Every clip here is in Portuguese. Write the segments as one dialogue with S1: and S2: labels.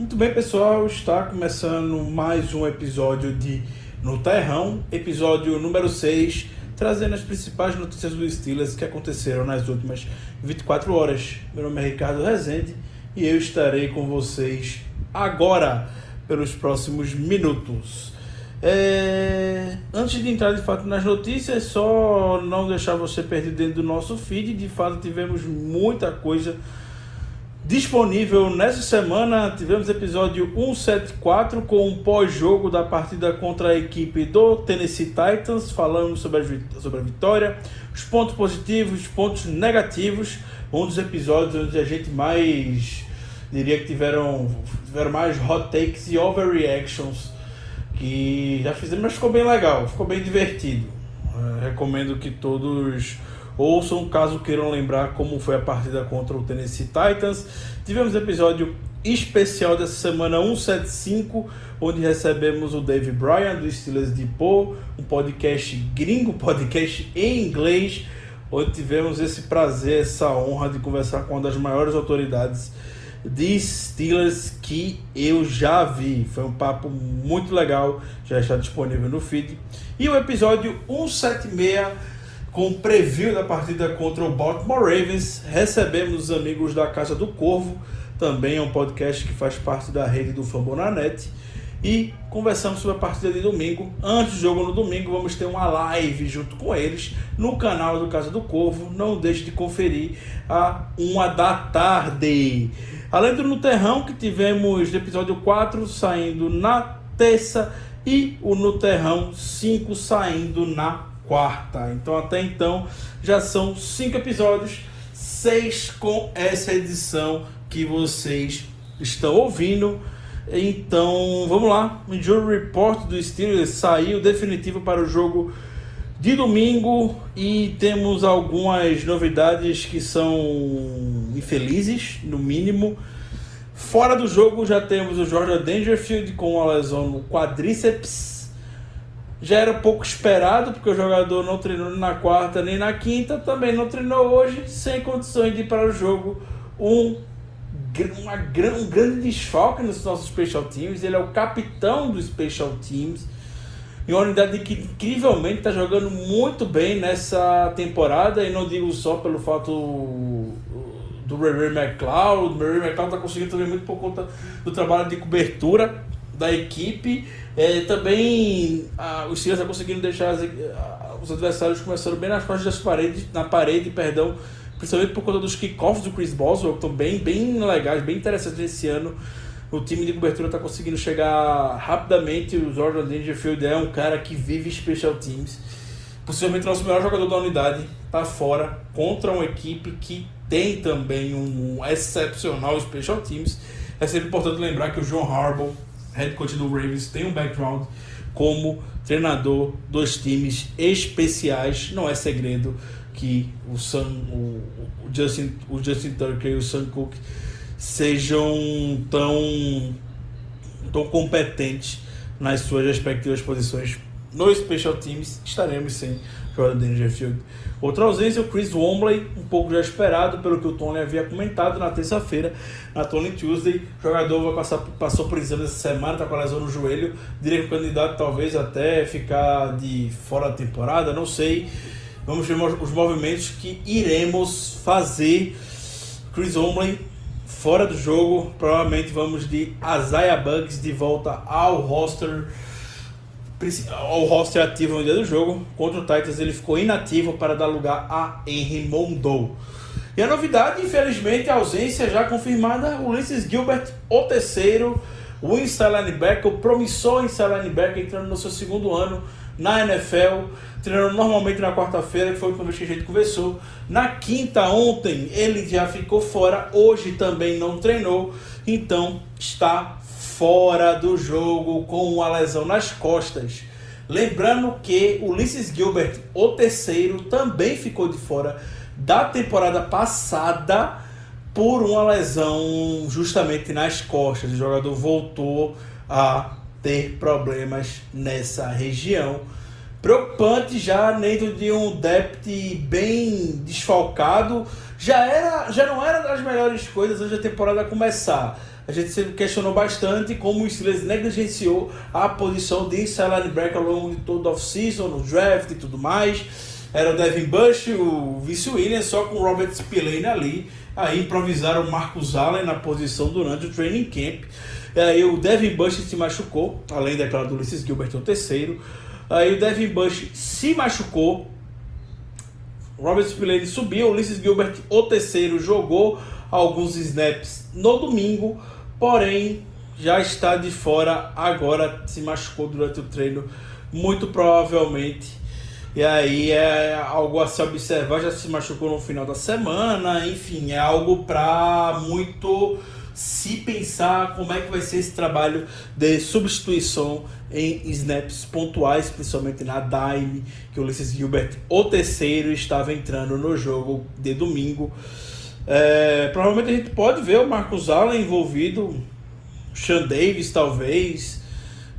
S1: Muito bem, pessoal, está começando mais um episódio de No Terrão, episódio número 6, trazendo as principais notícias do Steelers que aconteceram nas últimas 24 horas. Meu nome é Ricardo Rezende e eu estarei com vocês agora, pelos próximos minutos. É... Antes de entrar de fato nas notícias, só não deixar você perdido dentro do nosso feed. De fato, tivemos muita coisa disponível nessa semana. Tivemos episódio 174 com um pós-jogo da partida contra a equipe do Tennessee Titans. Falamos sobre a, sobre a vitória, os pontos positivos, os pontos negativos. Um dos episódios onde a gente mais diria que tiveram, tiveram mais hot takes e overreactions que já fizemos, mas ficou bem legal, ficou bem divertido. É, recomendo que todos ouçam caso queiram lembrar como foi a partida contra o Tennessee Titans. Tivemos episódio especial dessa semana 175, onde recebemos o Dave Bryan do Steelers de Poe, um podcast gringo, podcast em inglês, onde tivemos esse prazer, essa honra de conversar com uma das maiores autoridades de Steelers que eu já vi. Foi um papo muito legal, já está disponível no feed. E o episódio 176 com o preview da partida contra o Baltimore Ravens, recebemos os amigos da Casa do Corvo, também é um podcast que faz parte da rede do Fambonanet. E conversamos sobre a partida de domingo. Antes do jogo no domingo, vamos ter uma live junto com eles no canal do Casa do Corvo. Não deixe de conferir a uma da tarde. Além do No Terrão, que tivemos episódio 4 saindo na terça e o No Terrão 5 saindo na quarta. Então até então já são cinco episódios, seis com essa edição que vocês estão ouvindo. Então vamos lá, o Injury Report do Steelers saiu definitivo para o jogo de domingo e temos algumas novidades que são infelizes, no mínimo. Fora do jogo já temos o Georgia Dangerfield com uma lesão no quadríceps. Já era pouco esperado, porque o jogador não treinou na quarta nem na quinta, também não treinou hoje, sem condições de ir para o jogo. Um, uma, um grande desfalque nos nossos Special Teams. Ele é o capitão dos Special Teams e uma unidade que incrivelmente está jogando muito bem nessa temporada, e não digo só pelo fato do Ray McLeod, o Ray McLeod está conseguindo também muito por conta do trabalho de cobertura da equipe, é, também a, o Steelers conseguindo deixar as, a, os adversários começando bem nas costas das paredes, na parede, perdão, principalmente por conta dos kickoffs do Chris Boswell, que estão bem, bem legais, bem interessantes esse ano o time de cobertura está conseguindo chegar rapidamente. O Jordan Dangerfield é um cara que vive special teams. Possivelmente o nosso melhor jogador da unidade está fora contra uma equipe que tem também um excepcional special teams. É sempre importante lembrar que o John Harbaugh, head coach do Ravens, tem um background como treinador dos times especiais. Não é segredo que o, Sam, o, o Justin, o Justin Tucker e o Sam Cook sejam tão, tão competentes nas suas respectivas posições no Special Teams, estaremos sem Jordan Dangerfield. Outra ausência, o Chris Wombley, um pouco já esperado pelo que o Tony havia comentado na terça-feira, na Tony Tuesday. O jogador vai passar, passou por exame essa semana, está com a lesão no joelho. Diria que o candidato talvez até ficar de fora da temporada, não sei. Vamos ver os movimentos que iremos fazer. Chris Wombley fora do jogo. Provavelmente vamos de Isaiah Bugs de volta ao roster ao roster ativo no dia do jogo. Contra o Titans ele ficou inativo para dar lugar a Henry Mondou. E a novidade, infelizmente, a ausência já confirmada, Ulysses Gilbert, o terceiro, o inside linebacker, o promissor inside linebacker entrando no seu segundo ano na NFL, treinando normalmente na quarta-feira, que foi última vez que a gente conversou. Na quinta, ontem, ele já ficou fora, hoje também não treinou, então está fora do jogo com uma lesão nas costas. Lembrando que Ulisses Gilbert, o terceiro, também ficou de fora da temporada passada por uma lesão justamente nas costas. O jogador voltou a ter problemas nessa região. preocupante já dentro de um depth bem desfalcado. Já, era, já não era das melhores coisas antes da temporada começar. A gente sempre questionou bastante como o Steelers negligenciou a posição de inside linebacker ao longo de todo o off-season, no draft e tudo mais. Era o Devin Bush, o Vince Williams, só com o Robert Spillane ali. Aí improvisaram o Marcus Allen na posição durante o training camp. Aí o Devin Bush se machucou, além daquela do Ulysses Gilbert, o terceiro. Aí o Devin Bush se machucou. Robert Spillane subiu, Ulysses Gilbert, o terceiro, jogou alguns snaps no domingo, porém já está de fora agora, se machucou durante o treino, muito provavelmente. E aí é algo a se observar, já se machucou no final da semana, enfim, é algo para muito se pensar como é que vai ser esse trabalho de substituição em snaps pontuais, principalmente na dime, que o Ulisses Gilbert, o terceiro, estava entrando no jogo de domingo. É, provavelmente a gente pode ver o Marcos Allen envolvido, Sean Davis talvez,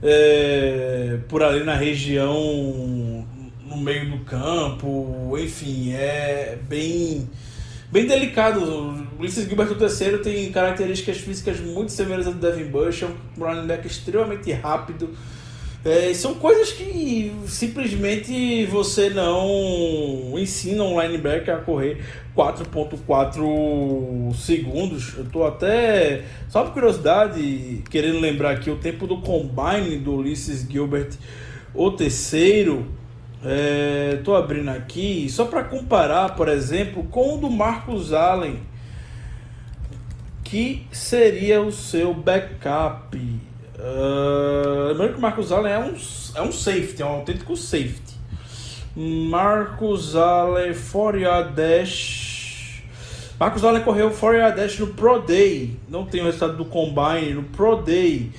S1: é, por ali na região, no meio do campo, enfim, é bem bem delicado. Ulisses Gilbert III tem características físicas muito semelhantes ao do Devin Bush, é um running back extremamente rápido. É, são coisas que simplesmente você não ensina um linebacker a correr 4.4 segundos. Eu tô até, só por curiosidade, querendo lembrar aqui o tempo do combine do Ulisses Gilbert, o terceiro, é, abrindo aqui só para comparar, por exemplo, com o do Marcos Allen, que seria o seu backup. Uh, lembrando que o Marcos Allen é um, é um safety, é um autêntico safety. Marcos Allen, 4 dash. Marcos Allen correu 4 dash no Pro Day. Não tem o resultado do Combine, no Pro Day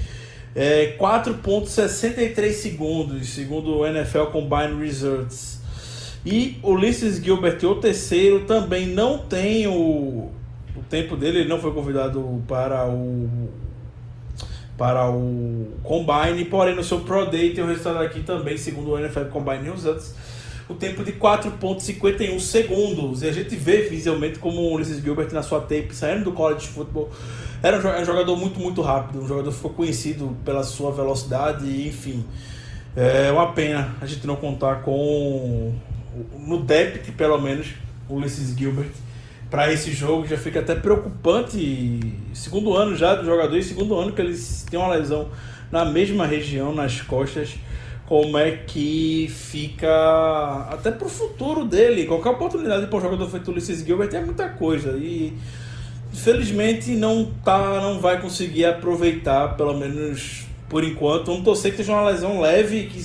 S1: é, 4.63 segundos, segundo o NFL Combine Results. E Ulisses Gilbert, o terceiro, também não tem o, o tempo dele, ele não foi convidado para o para o Combine, porém no seu Pro Day tem o resultado aqui também, segundo o NFL Combine Results, o tempo de 4.51 segundos. E a gente vê visualmente como o Ulisses Gilbert na sua tape, saindo do college football, era um jogador muito, muito rápido, um jogador que ficou conhecido pela sua velocidade, enfim. É uma pena a gente não contar com, no depth pelo menos, o Ulysses Gilbert para esse jogo. Já fica até preocupante, segundo ano já do jogador e segundo ano que ele tem uma lesão na mesma região, nas costas como é que fica até pro futuro dele. Qualquer oportunidade para um jogador feito Ulysses Gilbert é muita coisa. E infelizmente não tá, não vai conseguir aproveitar, pelo menos por enquanto. Vamos torcer que seja uma lesão leve que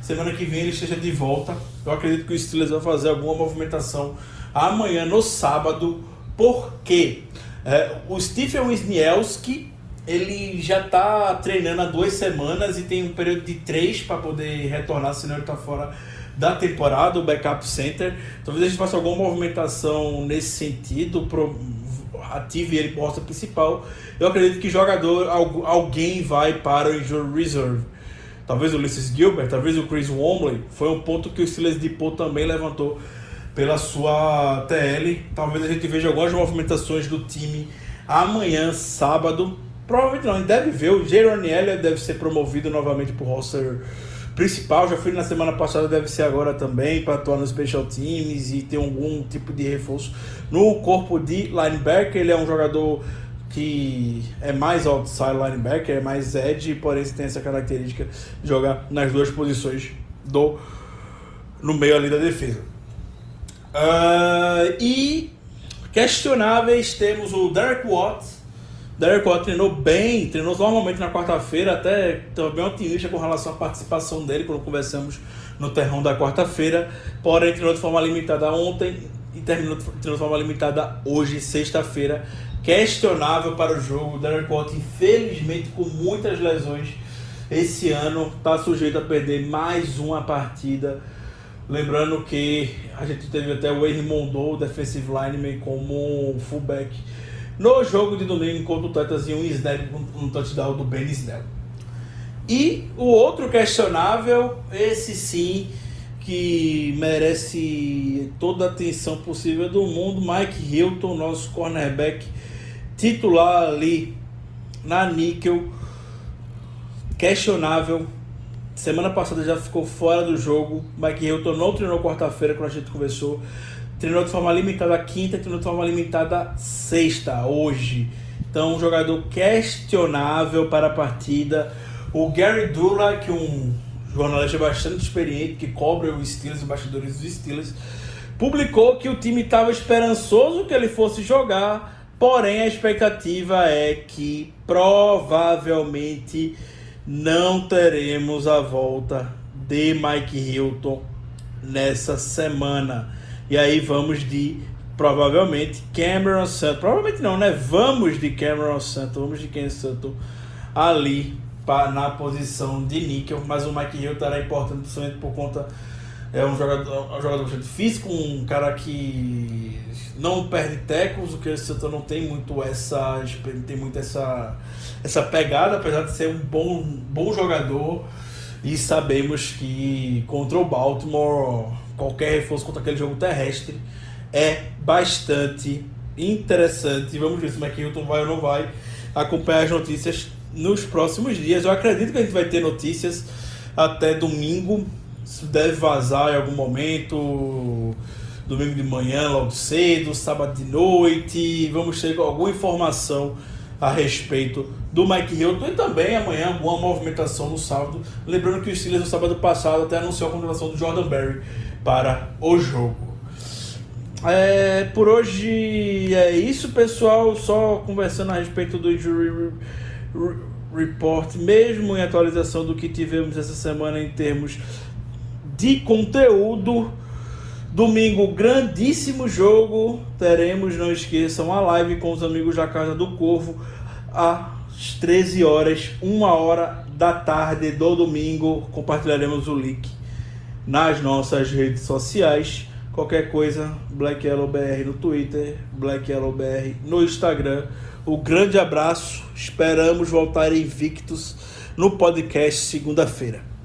S1: semana que vem ele esteja de volta. Eu acredito que o Steelers vai fazer alguma movimentação amanhã no sábado, porque é, o Stephen Wisniewski ele já está treinando há duas semanas e tem um período de três para poder retornar, senão ele está fora da temporada, o backup center. Talvez a gente faça alguma movimentação nesse sentido, pro, ative ele o principal. Eu acredito que jogador, alguém vai para o injury reserve. Talvez o Ulysses Gilbert, talvez o Chris Wombley. Foi um ponto que o Steelers de Paul também levantou pela sua TL. Talvez a gente veja algumas movimentações do time amanhã, sábado Provavelmente não, a gente deve ver. O Jaron Elliott deve ser promovido novamente para o roster principal. Já fui na semana passada, deve ser agora também, para atuar nos special teams e ter algum tipo de reforço no corpo de linebacker. Ele é um jogador que é mais outside linebacker, é mais edge, porém tem essa característica de jogar nas duas posições do no meio ali da defesa. Uh, e questionáveis temos o Derek Watts Derek Watt treinou bem, treinou normalmente na quarta-feira, até estou bem otimista com relação à participação dele quando conversamos no terrão da quarta-feira. Porém, treinou de forma limitada ontem e terminou de forma limitada hoje, sexta-feira. Questionável para o jogo. Derek Watt, infelizmente, com muitas lesões esse ano, está sujeito a perder mais uma partida. Lembrando que a gente teve até o Henry Mondou, defensive lineman, como fullback no jogo de domingo contra o Titans e um snap, um touchdown do Ben Snell. E o outro questionável, esse sim, que merece toda a atenção possível do mundo, Mike Hilton, nosso cornerback titular ali na níquel, questionável. Semana passada já ficou fora do jogo. Mike Hilton não treinou quarta-feira, quando a gente conversou. Treinou de forma limitada quinta, treinou de forma limitada sexta, hoje. Então, um jogador questionável para a partida. O Gary Dula, que é um jornalista bastante experiente, que cobre os Steelers, os bastidores dos Steelers, publicou que o time estava esperançoso que ele fosse jogar, porém a expectativa é que provavelmente não teremos a volta de Mike Hilton nessa semana. E aí vamos de provavelmente Cameron Santos. Provavelmente não, né? Vamos de Cameron Santos, vamos de Ken Santos ali pra, na posição de níquel, mas o Mike Hilton era importante principalmente por conta é um jogador, um jogador bastante físico, um cara que não perde tecos, o o Santos não tem muito essa tem muito essa essa pegada, apesar de ser um bom bom jogador. E sabemos que contra o Baltimore qualquer reforço contra aquele jogo terrestre é bastante interessante. Vamos ver se o McHilton vai ou não vai acompanhar as notícias nos próximos dias. Eu acredito que a gente vai ter notícias até domingo. Isso deve vazar em algum momento. Domingo de manhã, logo cedo, sábado de noite. Vamos ter alguma informação a respeito do Mike Hilton e também amanhã alguma movimentação no sábado. Lembrando que o Steelers no sábado passado até anunciou a contratação do Jordan Berry para o jogo. É, por hoje é isso, pessoal. Só conversando a respeito do Injury Report, mesmo em atualização do que tivemos essa semana em termos de conteúdo. Domingo, grandíssimo jogo. Teremos, não esqueçam, a live com os amigos da Casa do Corvo às 13 horas, 1 hora da tarde do domingo. Compartilharemos o link nas nossas redes sociais. Qualquer coisa, Black Yellow BR no Twitter, Black Yellow BR no Instagram. O um grande abraço, esperamos voltar invictos no podcast segunda-feira.